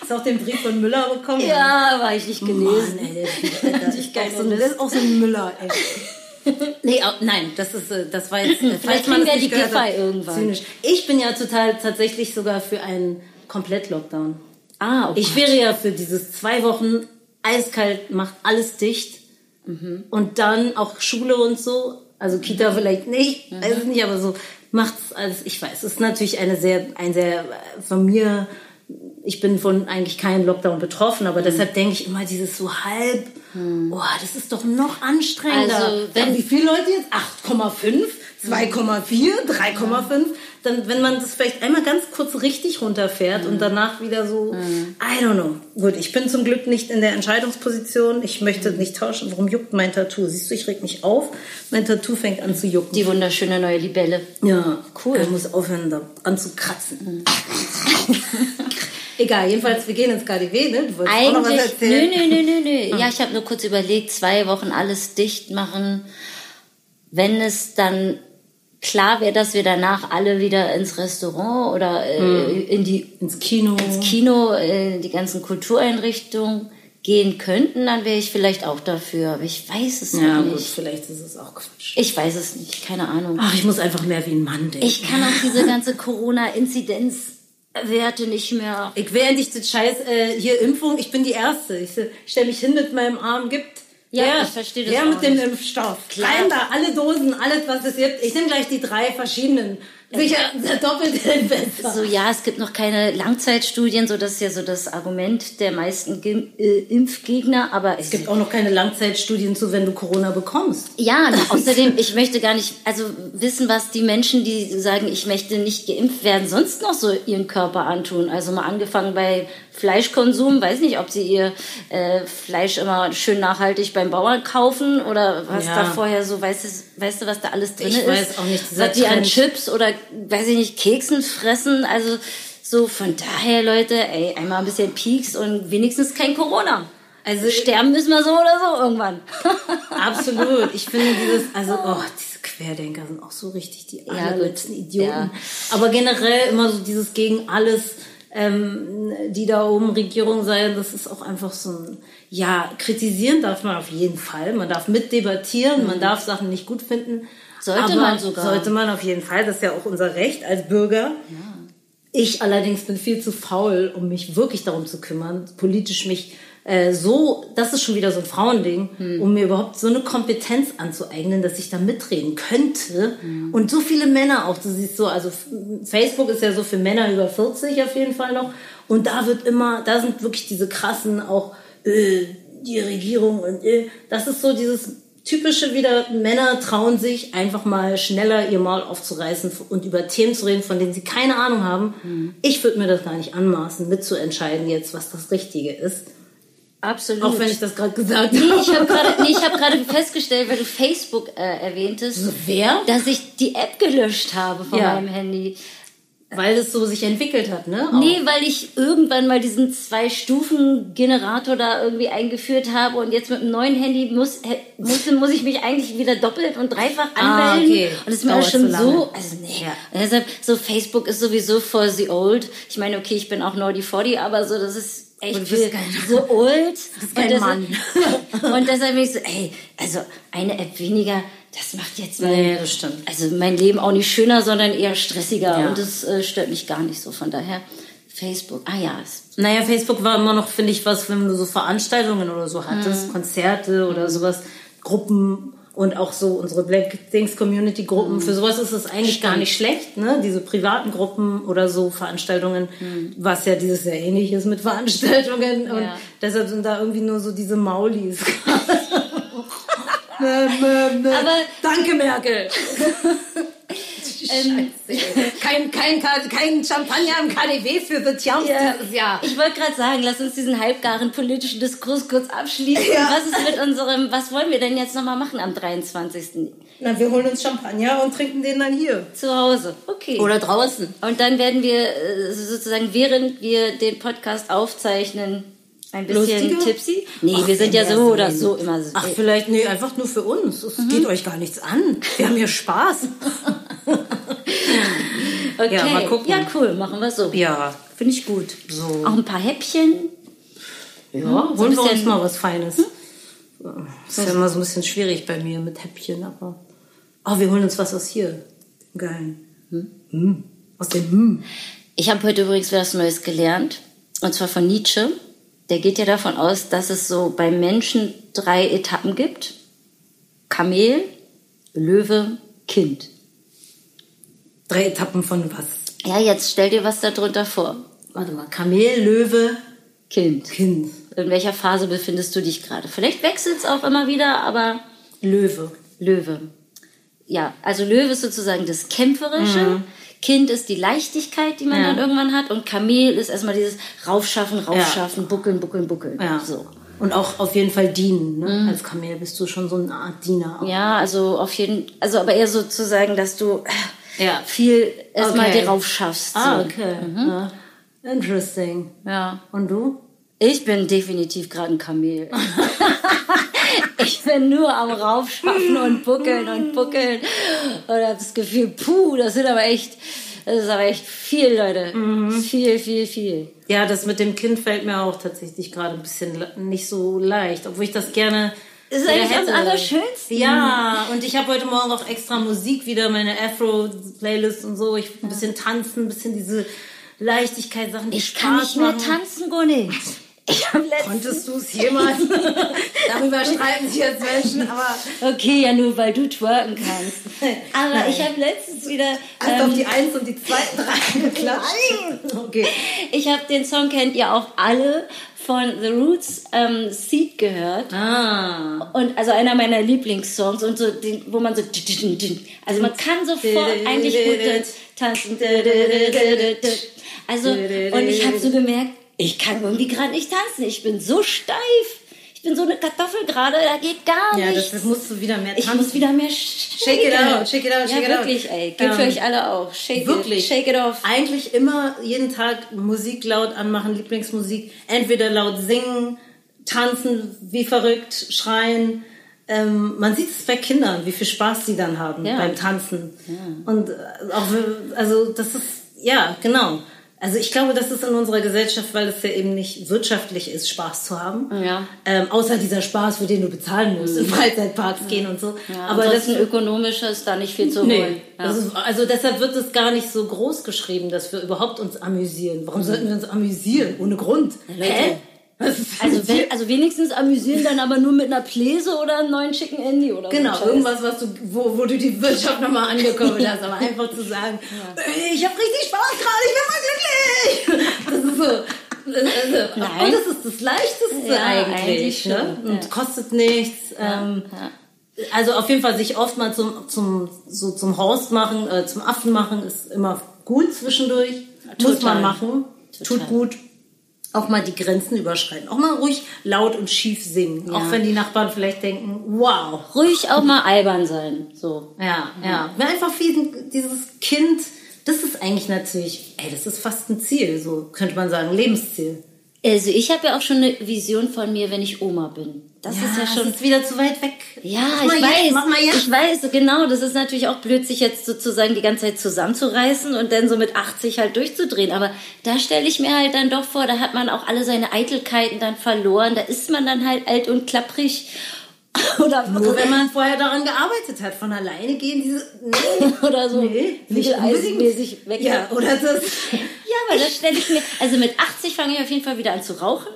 Hast du auch den Brief von Müller bekommen? Ja, war ich nicht gelesen. Mann, ey, Das ist auch so ein- keine das ist auch so ein Müller, ey. Nee, au- nein, das ist, äh, das war jetzt, äh, falls wir nicht die gehört hat, irgendwann. Zynisch. Ich bin ja total tatsächlich sogar für einen Komplett-Lockdown. Ah, okay. Ich wäre ja für dieses zwei Wochen eiskalt, macht alles dicht Mhm. und dann auch Schule und so, also Kita vielleicht nicht, Mhm. weiß ich nicht, aber so macht's alles. Ich weiß, es ist natürlich eine sehr, ein sehr äh, von mir. Ich bin von eigentlich keinem Lockdown betroffen, Mhm. aber deshalb denke ich immer dieses so halb. Boah, das ist doch noch anstrengender. Also, wenn- wie viele Leute jetzt? 8,5, 2,4, 3,5. Dann, wenn man das vielleicht einmal ganz kurz richtig runterfährt und danach wieder so, I don't know. Gut, ich bin zum Glück nicht in der Entscheidungsposition. Ich möchte nicht tauschen. Warum juckt mein Tattoo? Siehst du, ich reg mich auf. Mein Tattoo fängt an zu jucken. Die wunderschöne neue Libelle. Ja, Cool. Ich muss aufhören, da anzukratzen. Egal, jedenfalls, wir gehen ins KDW, ne? Du wolltest auch noch was Eigentlich, nö, erzählen. nö, nö, nö, nö. Ja, ich habe nur kurz überlegt, zwei Wochen alles dicht machen. Wenn es dann klar wäre, dass wir danach alle wieder ins Restaurant oder äh, in die Ins Kino. ins Kino, äh, die ganzen Kultureinrichtungen gehen könnten, dann wäre ich vielleicht auch dafür. Aber ich weiß es Ja, noch gut, nicht. vielleicht ist es auch Quatsch. Ich weiß es nicht, keine Ahnung. Ach, ich muss einfach mehr wie ein Mann denken. Ich kann auch diese ganze Corona-Inzidenzwerte nicht mehr. Ich will endlich das Scheiß, äh, hier Impfung, ich bin die Erste. Ich, so, stell mich hin mit meinem Arm, gibt. Ja, der, ich verstehe das auch mit dem. Impfstoff. Klar. Da, alle Dosen, alles, was es gibt. Ich nehme gleich die drei verschiedenen. Sicher, der doppelte besser. So, ja, es gibt noch keine Langzeitstudien, so das ist ja so das Argument der meisten Gim äh, Impfgegner, aber Es gibt auch noch keine Langzeitstudien zu, wenn du Corona bekommst. Ja, außerdem, ich möchte gar nicht, also wissen, was die Menschen, die sagen, ich möchte nicht geimpft werden, sonst noch so ihren Körper antun. Also mal angefangen bei Fleischkonsum, weiß nicht, ob sie ihr äh, Fleisch immer schön nachhaltig beim Bauern kaufen oder was Ja. da vorher so, weißt du, weißt du was da alles drin Ich ist? weiß auch nicht, Was die an. Chips oder, weiß ich nicht, Keksen fressen, also so von daher, Leute, ey, einmal ein bisschen Peaks und wenigstens kein Corona. Also Sterben müssen wir so oder so irgendwann. Absolut. Ich finde dieses, also, oh, diese Querdenker sind auch so richtig die Ja, allerletzten gut. Idioten. Ja. Aber generell immer so dieses gegen alles, ähm, die da oben Regierung sein, das ist auch einfach so ein, ja, kritisieren darf man auf jeden Fall. Man darf mitdebattieren, man darf Sachen nicht gut finden. Sollte aber man sogar. Sollte man auf jeden Fall. Das ist ja auch unser Recht als Bürger. Ich allerdings bin viel zu faul, um mich wirklich darum zu kümmern, politisch mich äh, so, das ist schon wieder so ein Frauending, Hm. um mir überhaupt so eine Kompetenz anzueignen, dass ich da mitreden könnte. Hm. Und so viele Männer auch, du siehst so, also Facebook ist ja so für Männer über 40 auf jeden Fall noch. Und da wird immer, da sind wirklich diese krassen auch, äh, die Regierung und äh, das ist so dieses typische wieder, Männer trauen sich einfach mal schneller ihr Maul aufzureißen und über Themen zu reden, von denen sie keine Ahnung haben. Hm. Ich würde mir das gar nicht anmaßen, mitzuentscheiden jetzt, was das Richtige ist. Absolut. Auch wenn ich das gerade gesagt Nee, habe. ich habe gerade nee, ich hab gerade festgestellt, weil du Facebook äh, erwähntest, wer? dass ich die App gelöscht habe von Ja. meinem Handy. Weil es so sich entwickelt hat, ne? Auch. Nee, weil ich irgendwann mal diesen Zwei-Stufen-Generator da irgendwie eingeführt habe und jetzt mit dem neuen Handy muss, muss, muss ich mich eigentlich wieder doppelt und dreifach Ah, anmelden. okay. Und das ist mir alles schon so, also nee. Ja. Und deshalb, so Facebook ist sowieso for the old. Ich meine, okay, ich bin auch Nordy 40, aber so, das ist echt Du viel, so old. kein und deshalb, Mann. und deshalb bin ich so, ey, also eine App weniger, das macht jetzt mein, Nee, das stimmt. also mein Leben auch nicht schöner, sondern eher stressiger. Ja. Und das äh, stört mich gar nicht so. Von daher, Facebook, ah ja, Naja, Facebook war immer noch, finde ich, was, wenn du so Veranstaltungen oder so hattest, Konzerte oder sowas, Gruppen und auch so unsere Black Things Community Gruppen. Für sowas ist es eigentlich gar nicht schlecht, ne? Diese privaten Gruppen oder so Veranstaltungen, was ja dieses Jahr ähnlich ist mit Veranstaltungen. Und Ja. deshalb sind da irgendwie nur so diese Maulis. Aber- Danke, Merkel. Ähm, kein, kein, kein Champagner im KDW für The Champs Ja, dieses Jahr. Ich wollte gerade sagen, lass uns diesen halbgaren politischen Diskurs kurz abschließen. Ja. Was ist mit unserem, was wollen wir denn jetzt nochmal machen am 23. Na, wir holen uns Champagner und trinken den dann hier. zu Hause? Okay. Oder draußen. Und dann werden wir äh, sozusagen, während wir den Podcast aufzeichnen, ein bisschen Lustiger? tipsy. Nee, Ach, wir sind ja so oder so immer so. Ach, vielleicht, nee, einfach nur für uns. Es geht euch gar nichts an. Wir haben hier Spaß. okay. ja, mal gucken. Ja, cool, machen wir so. Ja, finde ich gut. So. Auch ein paar Häppchen. Ja, so ein holen wir uns mal was Feines. Das ist ja immer so ein bisschen schwierig bei mir mit Häppchen, aber. Oh, wir holen uns was aus hier. Geil. Hm. Aus dem Hm. Ich habe heute übrigens was Neues gelernt. Und zwar von Nietzsche. Der geht ja davon aus, dass es so beim Menschen drei Etappen gibt. Kamel, Löwe, Kind. Drei Etappen von was? Ja, jetzt stell dir was darunter vor. Warte mal. Kamel, Löwe, Kind. Kind. In welcher Phase befindest du dich gerade? Vielleicht wechselt es auch immer wieder, aber Löwe. Löwe. Ja, also Löwe ist sozusagen das Kämpferische. Kind ist die Leichtigkeit, die man Ja. dann irgendwann hat. Und Kamel ist erstmal dieses Raufschaffen, Raufschaffen, buckeln, buckeln, buckeln. Ja. So. Und auch auf jeden Fall dienen. Ne? Als Kamel bist du schon so eine Art Diener. auch. Ja, also auf jeden also aber eher sozusagen, dass du Ja. viel erstmal Okay. dir raufschaffst. Ah, so. okay. Ja. Interesting. Ja. Und du? Ich bin definitiv gerade ein Kamel. ich bin nur am Raufschaffen und buckeln und buckeln und habe das Gefühl, puh, das sind aber echt, das ist aber echt viel, Leute. Viel, viel, viel. Ja, das mit dem Kind fällt mir auch tatsächlich gerade ein bisschen nicht so leicht, obwohl ich das gerne. Das ist eigentlich am hätte. allerschönsten. Ja, und ich habe heute Morgen auch extra Musik wieder, meine Afro-Playlist und so. Ich ein bisschen tanzen, ein bisschen diese Leichtigkeit, Sachen, die Ich Spaß kann nicht mehr tanzen, Gunni. Konntest du es jemals? Darüber streiten sich jetzt Menschen, aber Okay, ja nur weil du twerken kannst. Aber Nein. ich habe letztens wieder hast ähm, auf die Eins und die zweiten drei geklatscht. Okay. Ich habe den Song kennt ihr auch alle von The Roots ähm, Seed gehört. Ah. Und also einer meiner Lieblingssongs und so, den, wo man so, also man kann sofort eigentlich gut tanzen. Also, und ich habe so gemerkt, ich kann irgendwie gerade nicht tanzen. Ich bin so steif. Ich bin so eine Kartoffel gerade, da geht gar Ja, nichts. das musst du wieder mehr ich tanzen. muss wieder mehr Shake it out, shake it out, shake ja, it out. wirklich, ey. Gilt für Ähm, euch alle auch. Shake Wirklich. it, shake it off. Eigentlich immer jeden Tag Musik laut anmachen, Lieblingsmusik. Entweder laut singen, tanzen, wie verrückt, schreien. Ähm, man sieht es bei Kindern, wie viel Spaß sie dann haben Ja. beim Tanzen. Und äh, auch, also das ist, ja, genau. Also ich glaube, das ist in unserer Gesellschaft, weil es ja eben nicht wirtschaftlich ist, Spaß zu haben. Ja. Ähm, außer dieser Spaß, für den du bezahlen musst, in Freizeitparks gehen und so. Ja, Aber das das ökonomische ist da nicht viel zu Nee. holen. Ja. Ist, also deshalb wird es gar nicht so groß geschrieben, dass wir überhaupt uns amüsieren. Warum sollten wir uns amüsieren? Ohne Grund. Leute. Also, wenn, also wenigstens amüsieren dann aber nur mit einer Pläse oder einem neuen schicken Handy oder so. Genau, Scheiß. irgendwas, was du, wo, wo du die Wirtschaft nochmal angekurbelt hast, aber einfach zu sagen, "Ey, ich habe richtig Spaß gerade, ich bin mal glücklich. Das ist so. Also, Nein. Und das ist das Leichteste Ja, eigentlich, eigentlich ne? schon, Und ja. kostet nichts. Ähm, Also auf jeden Fall sich oft mal zum, zum, so zum Horst machen, äh, zum Affen machen, ist immer gut zwischendurch. Muss Total. man machen. Total. Tut gut. Auch mal die Grenzen überschreiten. Auch mal ruhig laut und schief singen. Ja. Auch wenn die Nachbarn vielleicht denken, wow. Ruhig auch mal albern sein. So. Ja, ja. Mir einfach wie dieses Kind, das ist eigentlich natürlich, ey, das ist fast ein Ziel, so könnte man sagen, Lebensziel. Also ich habe ja auch schon eine Vision von mir, wenn ich Oma bin. Das ist ja schon. Ist wieder zu weit weg. Ja, ich weiß. Jetzt. Ich weiß, genau. Das ist natürlich auch blöd, sich jetzt sozusagen die ganze Zeit zusammenzureißen und dann so mit 80 halt durchzudrehen. Aber da stelle ich mir halt dann doch vor, da hat man auch alle seine Eitelkeiten dann verloren. Da ist man dann halt alt und klapprig. Oder, Nur wenn man vorher daran gearbeitet hat. Von alleine gehen diese. Nee. oder so Nee, nicht unbedingt. mäßig weg. Ja, oder das. Ja, aber das stelle ich mir. Also mit 80 fange ich auf jeden Fall wieder an zu rauchen.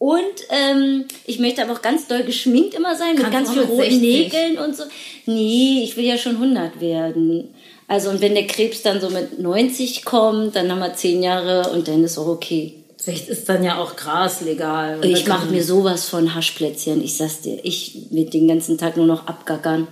Und ähm, ich möchte aber auch ganz doll geschminkt immer sein, mit ganz viel mit roten 60. Nägeln und so. Nee, ich will ja schon 100 werden. Also und wenn der Krebs dann so mit 90 kommt, dann haben wir 10 Jahre und dann ist auch okay. Vielleicht ist dann ja auch Gras legal. Ich mache mir sowas von Haschplätzchen. Ich sag's dir, ich will den ganzen Tag nur noch abgackern.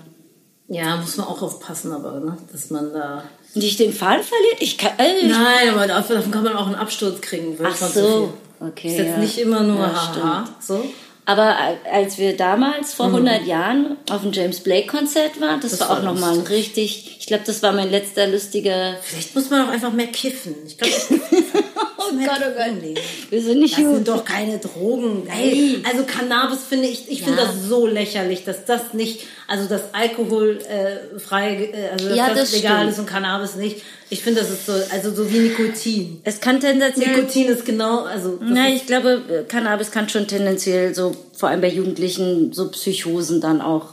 Ja, muss man auch aufpassen, aber, ne? Dass man da. Nicht den Faden verliert? Ich kann. Äh, Nein, aber davon kann man auch einen Absturz kriegen. Ach so. Okay. Ist jetzt ja. nicht immer nur Ja, haha. So. Aber als wir damals Mhm. vor 100 Jahren auf dem James Blake Konzert waren, das, Das war war auch nochmal ein richtig, ich glaube, das war mein letzter lustiger. Vielleicht muss man auch einfach mehr kiffen. Ich glaube, Oh Gott, oh Gott. Wir sind nicht Das gut. sind doch keine Drogen. Ey, also Cannabis finde ich, ich finde Ja. das so lächerlich, dass das nicht, also dass Alkohol äh, frei, äh, also dass Ja, das, das legal stimmt. ist und Cannabis nicht. Ich finde, das ist so, also so wie Nikotin. Es kann tendenziell. Nikotin ist genau, also Nein, ich glaube, äh, Cannabis kann schon tendenziell so, vor allem bei Jugendlichen, so Psychosen dann auch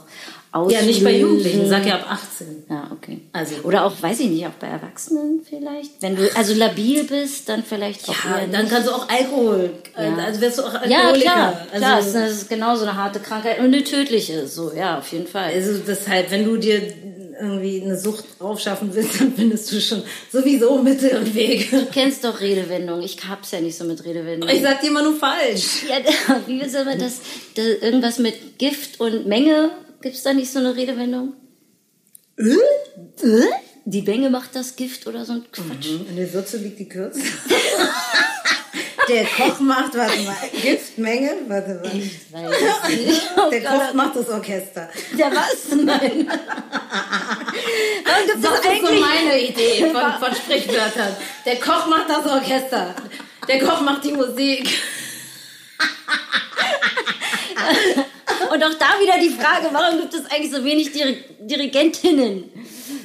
auslösen. ja nicht bei Jugendlichen, sag ja ab 18. Ja, okay. Also- Oder auch, weiß ich nicht, auch bei Erwachsenen vielleicht. Wenn du also labil bist, dann vielleicht auch Ja, dann kannst du auch Alkohol, äh, Ja. also wirst du auch Ja, Alkoholiker. klar, Also, klar, ist- das ist genauso eine harte Krankheit und eine tödliche, so, ja, auf jeden Fall. Also deshalb, wenn du dir irgendwie eine Sucht aufschaffen willst, dann findest du schon sowieso Mittel und Wege. Du kennst doch Redewendungen. Ich hab's ja nicht so mit Redewendungen. Ich sag dir immer nur falsch. Ja, wie soll man das, das, irgendwas mit Gift und Menge? Gibt's da nicht so eine Redewendung? Äh? Die Menge macht das Gift oder so ein Quatsch. In der Würze liegt die Kürze. Der Koch macht, warte mal, Giftmenge, warte mal. Ich weiß es nicht. Oh Der Gott. Koch macht das Orchester. Ja, was? Nein. Das das ist so eigentlich? meine Idee von, von Sprichwörtern. Der Koch macht das Orchester. Der Koch macht die Musik. Und auch da wieder die Frage, warum gibt es eigentlich so wenig Diri Dirigentinnen?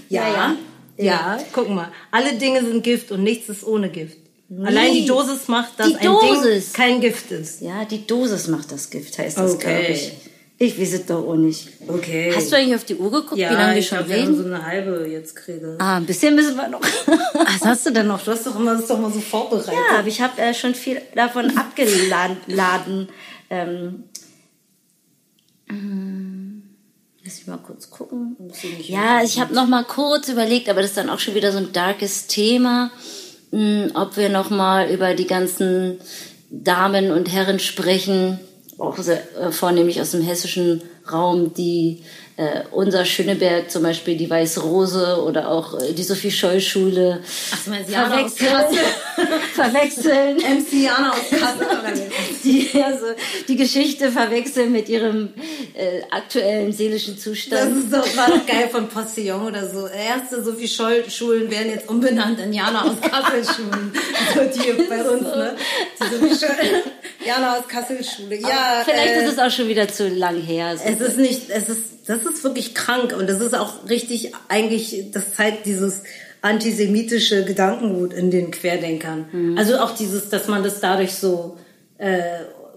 Ja, ja, guck mal. Alle Dinge sind Gift und nichts ist ohne Gift. Allein die Dosis macht, dass Die ein Dosis. Ding kein Gift ist. Ja, die Dosis macht das Gift, heißt das, Okay. glaube ich. Ich weiß es doch auch nicht. Okay. Hast du eigentlich auf die Uhr geguckt, ja, wie lange wir ich schon glaub, reden? so eine halbe jetzt geredet. Ah, ein bisschen müssen wir noch. Was hast du denn noch? Du hast doch immer, das ist doch mal so vorbereitet. ja, aber ich habe äh, schon viel davon abgeladen. Ähm, lass mich mal kurz gucken. Ja, ich habe noch mal kurz überlegt, aber das ist dann auch schon wieder so ein darkes Thema, mh, ob wir noch mal über die ganzen Damen und Herren sprechen, auch sehr, äh, vornehmlich aus dem hessischen Raum, die äh, unser Schöneberg zum Beispiel, die Weiße Rose oder auch äh, die du meinst Jana aus verwechseln. verwechseln. MC Jana aus Kassel. Die, also, die Geschichte verwechseln mit ihrem äh, aktuellen seelischen Das Zustand. ist doch, war doch geil von Postillon oder so. Erste Sophie Scholl-Schulen werden jetzt umbenannt in Jana aus Kassel-Schulen. So die bei uns, ne? Die Sophie Scholl, Jana aus Kassel-Schule. Ja, Vielleicht äh, ist es auch schon wieder zu lang her. So. Es ist nicht, es ist, das ist wirklich krank und das ist auch richtig, eigentlich, das zeigt dieses antisemitische Gedankengut in den Querdenkern. Mhm. Also auch dieses, dass man das dadurch so äh,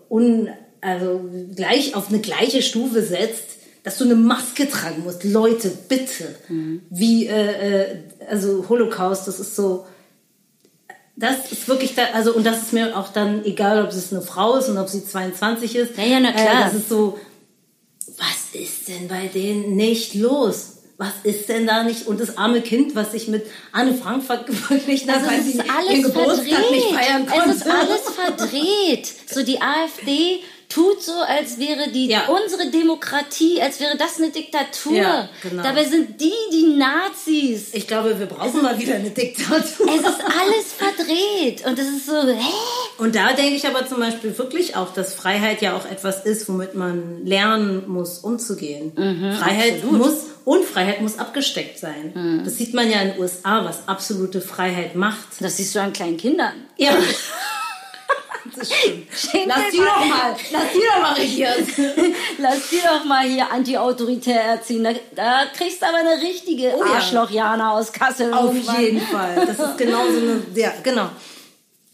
un, also gleich auf eine gleiche Stufe setzt, dass du eine Maske tragen musst. Leute, bitte. Mhm. Wie, äh, äh, also Holocaust, das ist so, das ist wirklich da, also und das ist mir auch dann egal, ob es eine Frau ist und ob sie 22 ist. Ja, ja, na klar. Äh, das ist so, was ist denn bei denen nicht los? Was ist denn da nicht? Und das arme Kind, was sich mit Anne Frank verglichen hat, Also weil sie ist alles ihren Geburtstag verdreht. nicht feiern konnte. Es ist alles verdreht. So die AfD tut so, als wäre die Ja. unsere Demokratie, als wäre das eine Diktatur. Ja, genau. Dabei sind die die Nazis. Ich glaube, wir brauchen mal wieder eine Diktatur. Es ist alles verdreht und es ist so, hä? Und da denke ich aber zum Beispiel wirklich auch, dass Freiheit ja auch etwas ist, womit man lernen muss, umzugehen. Freiheit muss und Freiheit muss abgesteckt sein. Das sieht man ja in den USA, was absolute Freiheit macht. Das siehst du an kleinen Kindern. Ja. Das stimmt. Lass die doch mal, lass die doch mal regieren. Lass die doch mal hier anti-autoritär erziehen. Da, da kriegst du aber eine richtige Oh ja. Arschloch-Jana aus Kassel. Auf irgendwann. jeden Fall. Das ist genau so eine, ja, genau.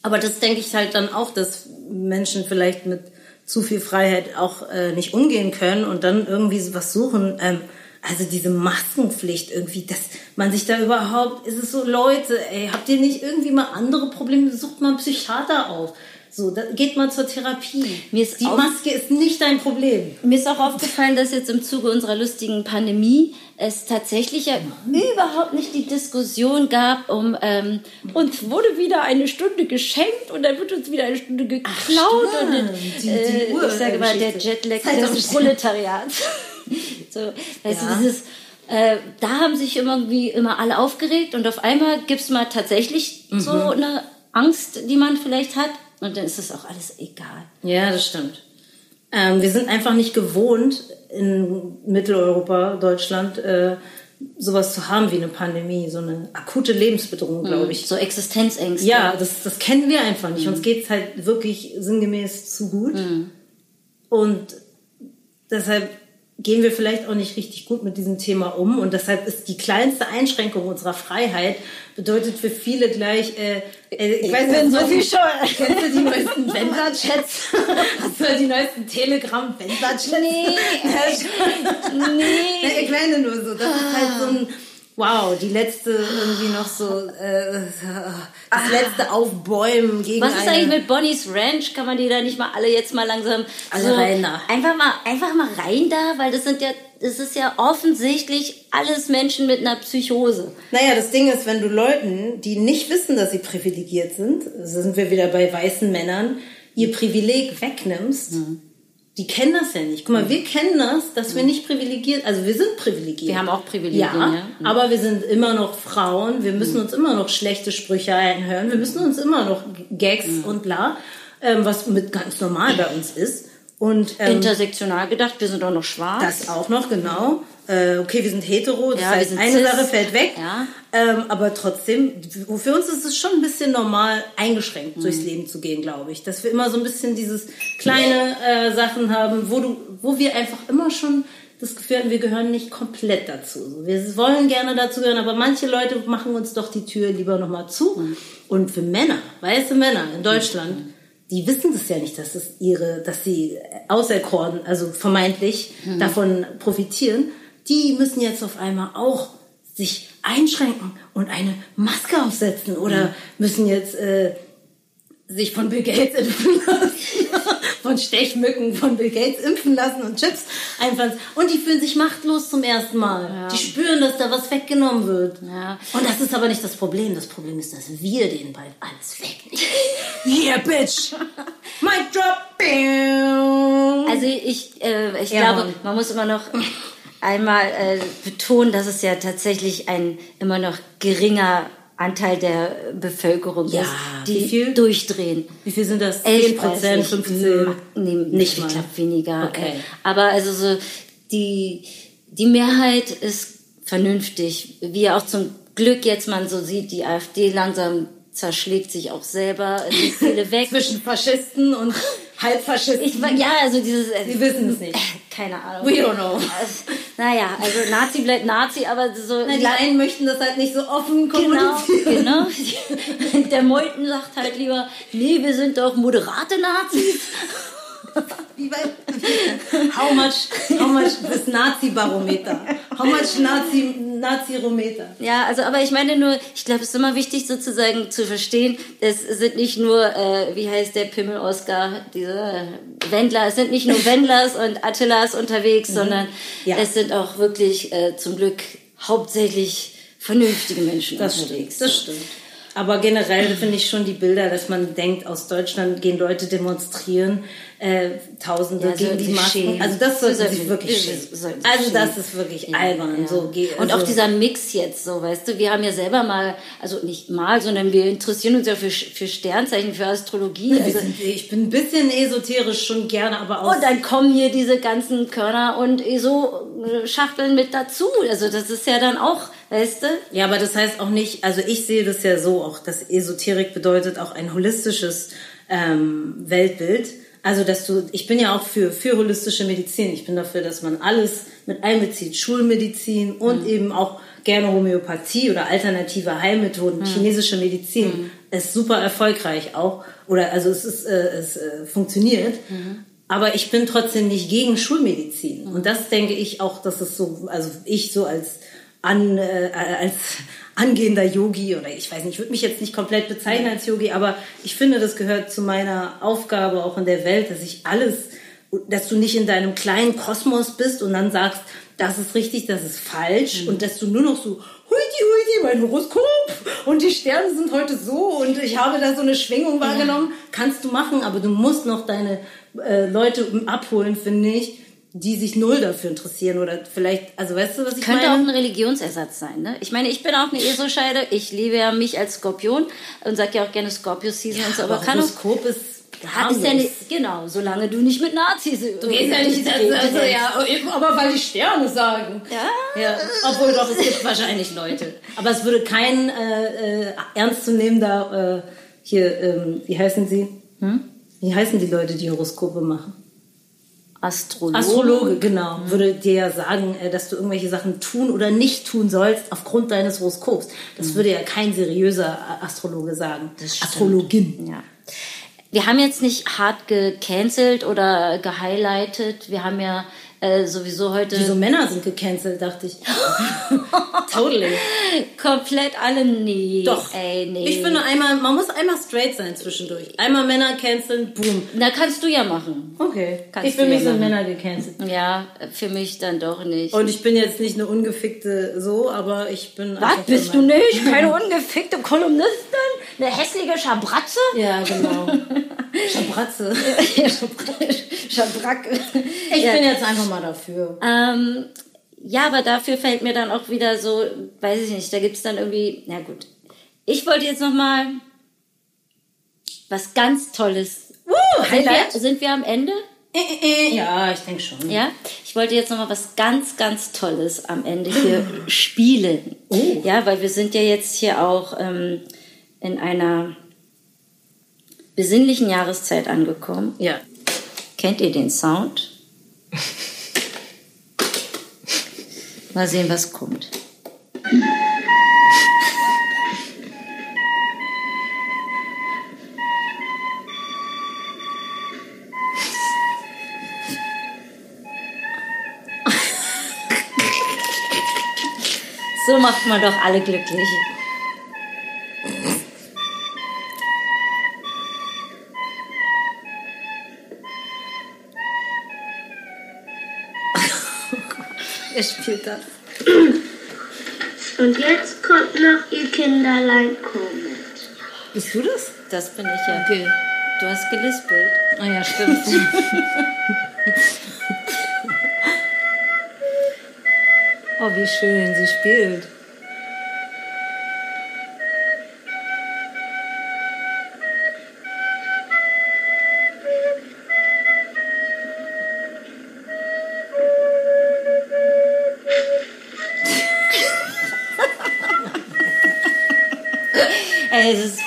Aber das denke ich halt dann auch, dass Menschen vielleicht mit zu viel Freiheit auch äh, nicht umgehen können und dann irgendwie was suchen. Ähm, also diese Maskenpflicht irgendwie, dass man sich da überhaupt, ist es so, Leute, ey, habt ihr nicht irgendwie mal andere Probleme? Sucht mal einen Psychiater auf. So, da, geht mal zur Therapie. Mir ist Die Maske ist nicht dein Problem. Mir ist auch aufgefallen, dass jetzt im Zuge unserer lustigen Pandemie es tatsächlich ja überhaupt nicht die Diskussion gab, um ähm, uns wurde wieder eine Stunde geschenkt und dann wird uns wieder eine Stunde geklaut. und dann, stimmt. Die- die äh, Uhr- ich sage mal, der. Jetlag des Proletariats. so, weißt Ja. du, dieses, äh, da haben sich irgendwie immer alle aufgeregt und auf einmal gibt's mal tatsächlich so Mhm. eine Angst, die man vielleicht hat und dann ist es auch alles egal. Ja, das stimmt. Ähm, wir sind einfach nicht gewohnt, in Mitteleuropa, Deutschland, äh, sowas zu haben wie eine Pandemie, so eine akute Lebensbedrohung, glaube ich. So Existenzängste. Ja, das, das kennen wir einfach nicht. Uns geht's halt wirklich sinngemäß zu gut. Und deshalb gehen wir vielleicht auch nicht richtig gut mit diesem Thema um. Und deshalb ist die kleinste Einschränkung unserer Freiheit, bedeutet für viele gleich, äh, äh, ich, weiß bin nicht, so viel schuld. Kennst du die neuesten Wendler-Chats? Hast du die neuesten Telegram-Wendler-Chats? Nee, nee. Ich meine nur so, das ist halt so ein, wow, die letzte irgendwie noch so, äh, das letzte Aufbäumen gegen Was ist eine, eigentlich mit Bonnie's Ranch? Kann man die da nicht mal alle jetzt mal langsam Alle rein da. Einfach mal, einfach mal rein da, weil das sind ja, das ist ja offensichtlich alles Menschen mit einer Psychose. Naja, das Ding ist, wenn du Leuten, die nicht wissen, dass sie privilegiert sind, sind wir wieder bei weißen Männern, ihr Privileg wegnimmst, Mhm. Die kennen das ja nicht. Guck mal, wir kennen das, dass wir nicht privilegiert, also wir sind privilegiert. Wir haben auch Privilegien, ja. ja. Mhm. Aber wir sind immer noch Frauen, wir müssen uns immer noch schlechte Sprüche einhören, wir müssen uns immer noch Gags Mhm. und bla, ähm, was mit ganz normal bei uns ist. Und ähm, Intersektional gedacht, wir sind doch noch schwarz. das auch noch, genau. Äh, okay, wir sind hetero, das Ja, heißt, eine. Sache fällt weg. Ja. Ähm, aber trotzdem, für uns ist es schon ein bisschen normal, eingeschränkt Mhm. durchs Leben zu gehen, glaube ich. Dass wir immer so ein bisschen dieses kleine äh, Sachen haben, wo, du, wo wir einfach immer schon das Gefühl hatten, wir gehören nicht komplett dazu. Wir wollen gerne dazu gehören, aber manche Leute machen uns doch die Tür lieber nochmal zu. Mhm. Und für Männer, weiße Männer in Deutschland, die wissen das ja nicht, dass es ihre, dass sie auserkoren, also vermeintlich Mhm. davon profitieren. Die müssen jetzt auf einmal auch sich einschränken und eine Maske aufsetzen oder Mhm. müssen jetzt äh, sich von Bill Gates impfen lassen, von Stechmücken von Bill Gates impfen lassen und Chips einpflanzen. Und die fühlen sich machtlos zum ersten Mal. Die spüren, dass da was weggenommen wird. Ja. Und das ist aber nicht das Problem. Das Problem ist, dass wir denen bald alles wegnehmen. yeah, bitch! Mic drop! Also ich, äh, ich Ja, glaube, man muss immer noch einmal äh, betonen, dass es ja tatsächlich ein immer noch geringer Anteil der Bevölkerung Ja, ist, wie die viel? durchdrehen. Wie viel sind das? 11 10 Prozent, 15? Nee, Nicht ich glaube weniger. Okay. Äh, Aber also so die, die Mehrheit ist vernünftig. Wie auch zum Glück jetzt man so sieht, die AfD langsam zerschlägt sich auch selber. Sind viele weg. Zwischen Faschisten und Halbfaschisten. Ich, ja, also dieses. äh, Sie wissen es nicht. Keine Ahnung. We don't know. Also, naja, also Nazi bleibt Nazi, aber so. Na, die einen möchten das halt nicht so offen Genau, kommunizieren. genau. Der Meuthen sagt halt lieber, nee, wir sind doch moderate Nazis. Wie bei How much, how much this Nazi-Barometer? How much Nazi, Nazi-Rometer? Ja, also, aber ich meine nur, ich glaube, es ist immer wichtig sozusagen zu verstehen, es sind nicht nur, äh, wie heißt der Pimmel-Oscar, diese Wendler, es sind nicht nur Wendlers und Attilas unterwegs, sondern Mhm. Ja. es sind auch wirklich äh, zum Glück hauptsächlich vernünftige Menschen Das unterwegs. stimmt, das stimmt. Aber generell finde ich schon die Bilder, dass man denkt, aus Deutschland gehen Leute demonstrieren, äh, Tausende Ja, gegen die Masken. Also das sollte sich wirklich schämen. Also das ist wirklich Ja, albern. ja. So, und also, auch dieser Mix jetzt, so, weißt du, wir haben ja selber mal, also nicht mal, sondern wir interessieren uns ja für, für Sternzeichen, für Astrologie. Also, ich bin ein bisschen esoterisch schon gerne, aber auch und dann kommen hier diese ganzen Körner und ESO-Schachteln mit dazu. Also das ist ja dann auch, weißt du? Ja, aber das heißt auch nicht, also ich sehe das ja so auch, dass Esoterik bedeutet auch ein holistisches ähm, Weltbild. Also, dass du, ich bin ja auch für, für holistische Medizin. Ich bin dafür, dass man alles mit einbezieht. Schulmedizin und eben auch gerne Homöopathie oder alternative Heilmethoden, chinesische Medizin ist super erfolgreich auch. Oder also es ist, äh, es äh, funktioniert. Aber ich bin trotzdem nicht gegen Schulmedizin. Und das denke ich auch, dass es so, also ich so als an, äh, als angehender Yogi oder ich weiß nicht, ich würde mich jetzt nicht komplett bezeichnen als Yogi, aber ich finde, das gehört zu meiner Aufgabe auch in der Welt, dass ich alles, dass du nicht in deinem kleinen Kosmos bist und dann sagst, das ist richtig, das ist falsch und dass du nur noch so Huiti, huiti, mein Horoskop und die Sterne sind heute so und ich habe da so eine Schwingung wahrgenommen. Kannst du machen, aber du musst noch deine äh, Leute abholen, finde ich, die sich null dafür interessieren oder vielleicht, also weißt du, was ich Könnte auch meine? ein Religionsersatz sein, ne? Ich meine, ich bin auch eine ESO-Scheide. Ich liebe ja mich als Skorpion und sag ja auch gerne Scorpio-Season und so, aber, aber kann auch Horoskop ist Hat ist ja nicht, genau, solange du nicht mit Nazis. Du gehst ja nicht, also, also, ja, aber weil die Sterne sagen. Ja. ja. Obwohl doch, es gibt wahrscheinlich Leute. Aber es würde kein äh, äh, ernstzunehmender, äh, hier, ähm, wie heißen sie? Hm? Wie heißen die Leute, die Horoskope machen? Astrologe. Astrologe, genau. Würde dir ja sagen, äh, dass du irgendwelche Sachen tun oder nicht tun sollst aufgrund deines Horoskops. Das würde ja kein seriöser Astrologe sagen. Astrologin. Ja. Wir haben jetzt nicht hart gecancelt oder gehighlightet. Wir haben ja äh, sowieso heute Wieso Männer sind gecancelt, dachte ich. totally. komplett alle nee. Doch. Ey, nee. Ich finde einmal, man muss einmal straight sein zwischendurch. Einmal Männer canceln, boom. Da kannst du ja machen. Okay. Kannst ich für du mich ja sind. Männer gecancelt. Ja, für mich dann doch nicht. Und ich bin jetzt nicht eine ungefickte so, aber ich bin Was bist du nicht? Keine ungefickte Kolumnistin? Eine hässliche Schabratze? Ja, genau. Schabratze. Schabrack. Ich ja. bin jetzt einfach mal dafür. Ähm, ja, aber dafür fällt mir dann auch wieder so, weiß ich nicht, da gibt's dann irgendwie, na gut. Ich wollte jetzt noch mal was ganz Tolles. Uh, Sind wir, sind wir am Ende? Äh, äh, äh. Ja, ich denke schon. Ja, ich wollte jetzt noch mal was ganz, ganz Tolles am Ende hier spielen. Oh. Ja, weil wir sind ja jetzt hier auch ähm, in einer besinnlichen Jahreszeit angekommen. Ja. Kennt ihr den Sound? Mal sehen, was kommt. So macht man doch alle glücklich. Er spielt das. Und jetzt kommt noch ihr Kinderlein kommen. Bist du das? Das bin ich ja. Okay. Du hast gelispelt. Ah ja, stimmt. oh, wie schön sie spielt.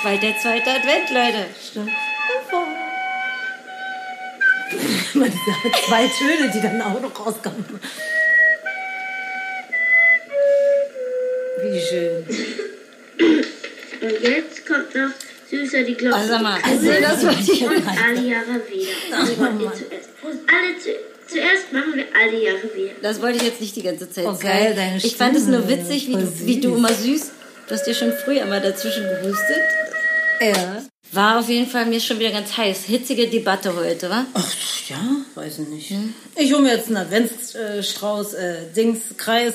Bald der zweite Advent, Leute. Stimmt. Immer diese zwei Töne, die dann auch noch rauskommen. Wie schön. Und jetzt kommt noch süßer die Glocke. Also sag mal, Also, das wollte ich jetzt und alle Jahre wieder. Ihr zuerst. Alle zu, zuerst machen wir alle Jahre wieder. Das wollte ich jetzt nicht die ganze Zeit Oh, sagen. geil, deine ich fand es nur Stimme. witzig, wie du, wie du süß. immer süß, du hast dir schon früher immer dazwischen gehustet. Ja. War auf jeden Fall mir schon wieder ganz heiß. Hitzige Debatte heute, wa? Ach, ja, weiß ich nicht. Ich hole mir jetzt einen Adventsstrauß, äh, Dings, Kreis,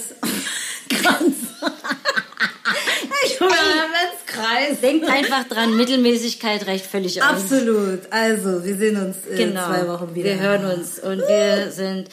Kranz. ich hole mir einen Adventskreis. Denkt einfach dran, Mittelmäßigkeit reicht völlig aus. Absolut. Also, wir sehen uns in Genau. zwei Wochen wieder. Wir hören uns und wir sind